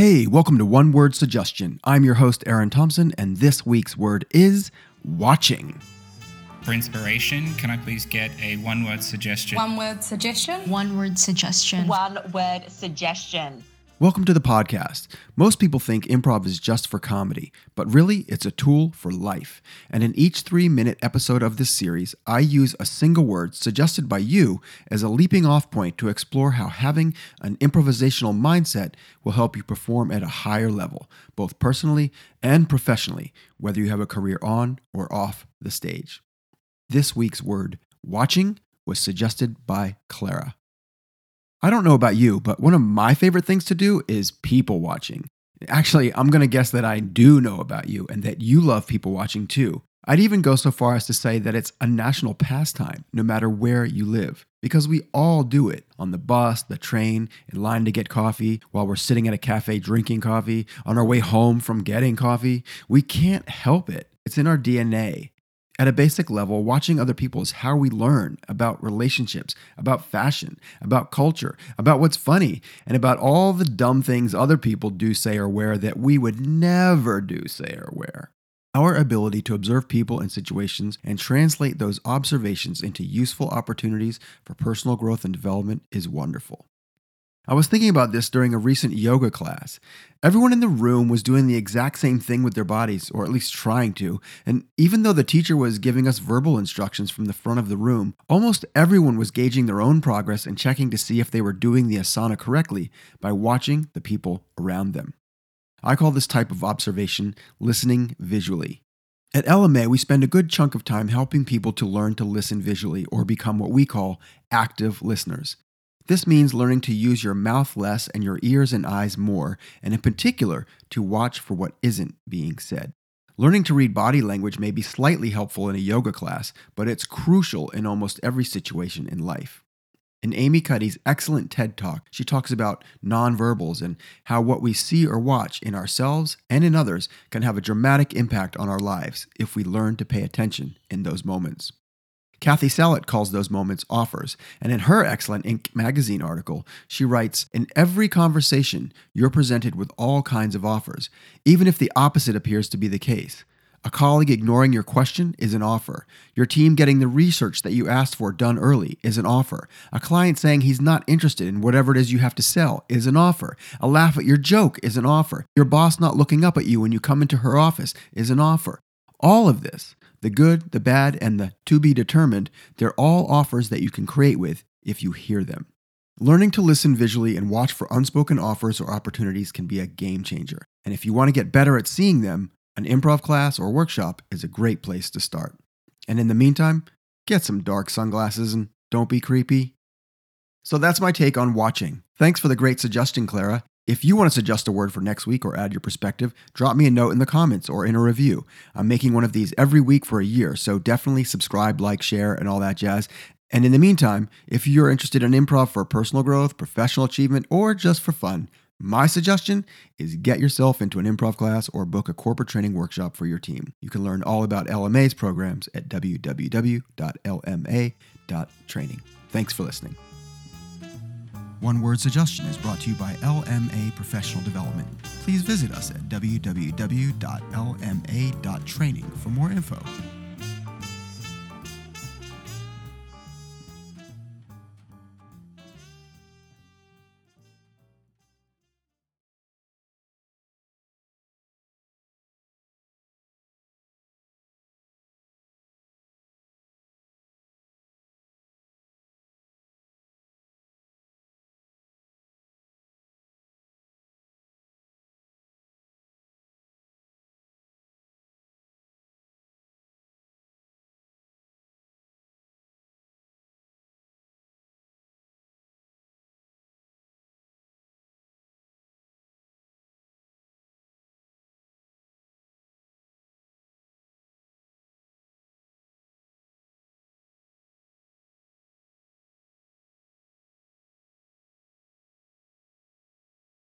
Hey, welcome to One Word Suggestion. I'm your host, Aaron Thompson, and this week's word is watching. For inspiration, can I please get a one word suggestion? One word suggestion. One word suggestion. One word suggestion. Welcome to the podcast. Most people think improv is just for comedy, but really it's a tool for life. And in each three minute episode of this series, I use a single word suggested by you as a leaping off point to explore how having an improvisational mindset will help you perform at a higher level, both personally and professionally, whether you have a career on or off the stage. This week's word, watching, was suggested by Clara. I don't know about you, but one of my favorite things to do is people watching. Actually, I'm going to guess that I do know about you and that you love people watching too. I'd even go so far as to say that it's a national pastime, no matter where you live, because we all do it on the bus, the train, in line to get coffee, while we're sitting at a cafe drinking coffee, on our way home from getting coffee. We can't help it. It's in our DNA. At a basic level, watching other people is how we learn about relationships, about fashion, about culture, about what's funny, and about all the dumb things other people do, say, or wear that we would never do, say, or wear. Our ability to observe people and situations and translate those observations into useful opportunities for personal growth and development is wonderful. I was thinking about this during a recent yoga class. Everyone in the room was doing the exact same thing with their bodies, or at least trying to, and even though the teacher was giving us verbal instructions from the front of the room, almost everyone was gauging their own progress and checking to see if they were doing the asana correctly by watching the people around them. I call this type of observation listening visually. At LMA, we spend a good chunk of time helping people to learn to listen visually or become what we call active listeners. This means learning to use your mouth less and your ears and eyes more, and in particular, to watch for what isn't being said. Learning to read body language may be slightly helpful in a yoga class, but it's crucial in almost every situation in life. In Amy Cuddy's excellent TED Talk, she talks about nonverbals and how what we see or watch in ourselves and in others can have a dramatic impact on our lives if we learn to pay attention in those moments. Cathy Salit calls those moments offers, and in her excellent Inc. magazine article, she writes In every conversation, you're presented with all kinds of offers, even if the opposite appears to be the case. A colleague ignoring your question is an offer. Your team getting the research that you asked for done early is an offer. A client saying he's not interested in whatever it is you have to sell is an offer. A laugh at your joke is an offer. Your boss not looking up at you when you come into her office is an offer. All of this the good, the bad, and the to be determined, they're all offers that you can create with if you hear them. Learning to listen visually and watch for unspoken offers or opportunities can be a game changer. And if you want to get better at seeing them, an improv class or workshop is a great place to start. And in the meantime, get some dark sunglasses and don't be creepy. So that's my take on watching. Thanks for the great suggestion, Clara. If you want to suggest a word for next week or add your perspective, drop me a note in the comments or in a review. I'm making one of these every week for a year, so definitely subscribe, like, share, and all that jazz. And in the meantime, if you're interested in improv for personal growth, professional achievement, or just for fun, my suggestion is get yourself into an improv class or book a corporate training workshop for your team. You can learn all about LMA's programs at www.lma.training. Thanks for listening. One Word Suggestion is brought to you by LMA Professional Development. Please visit us at www.lma.training for more info.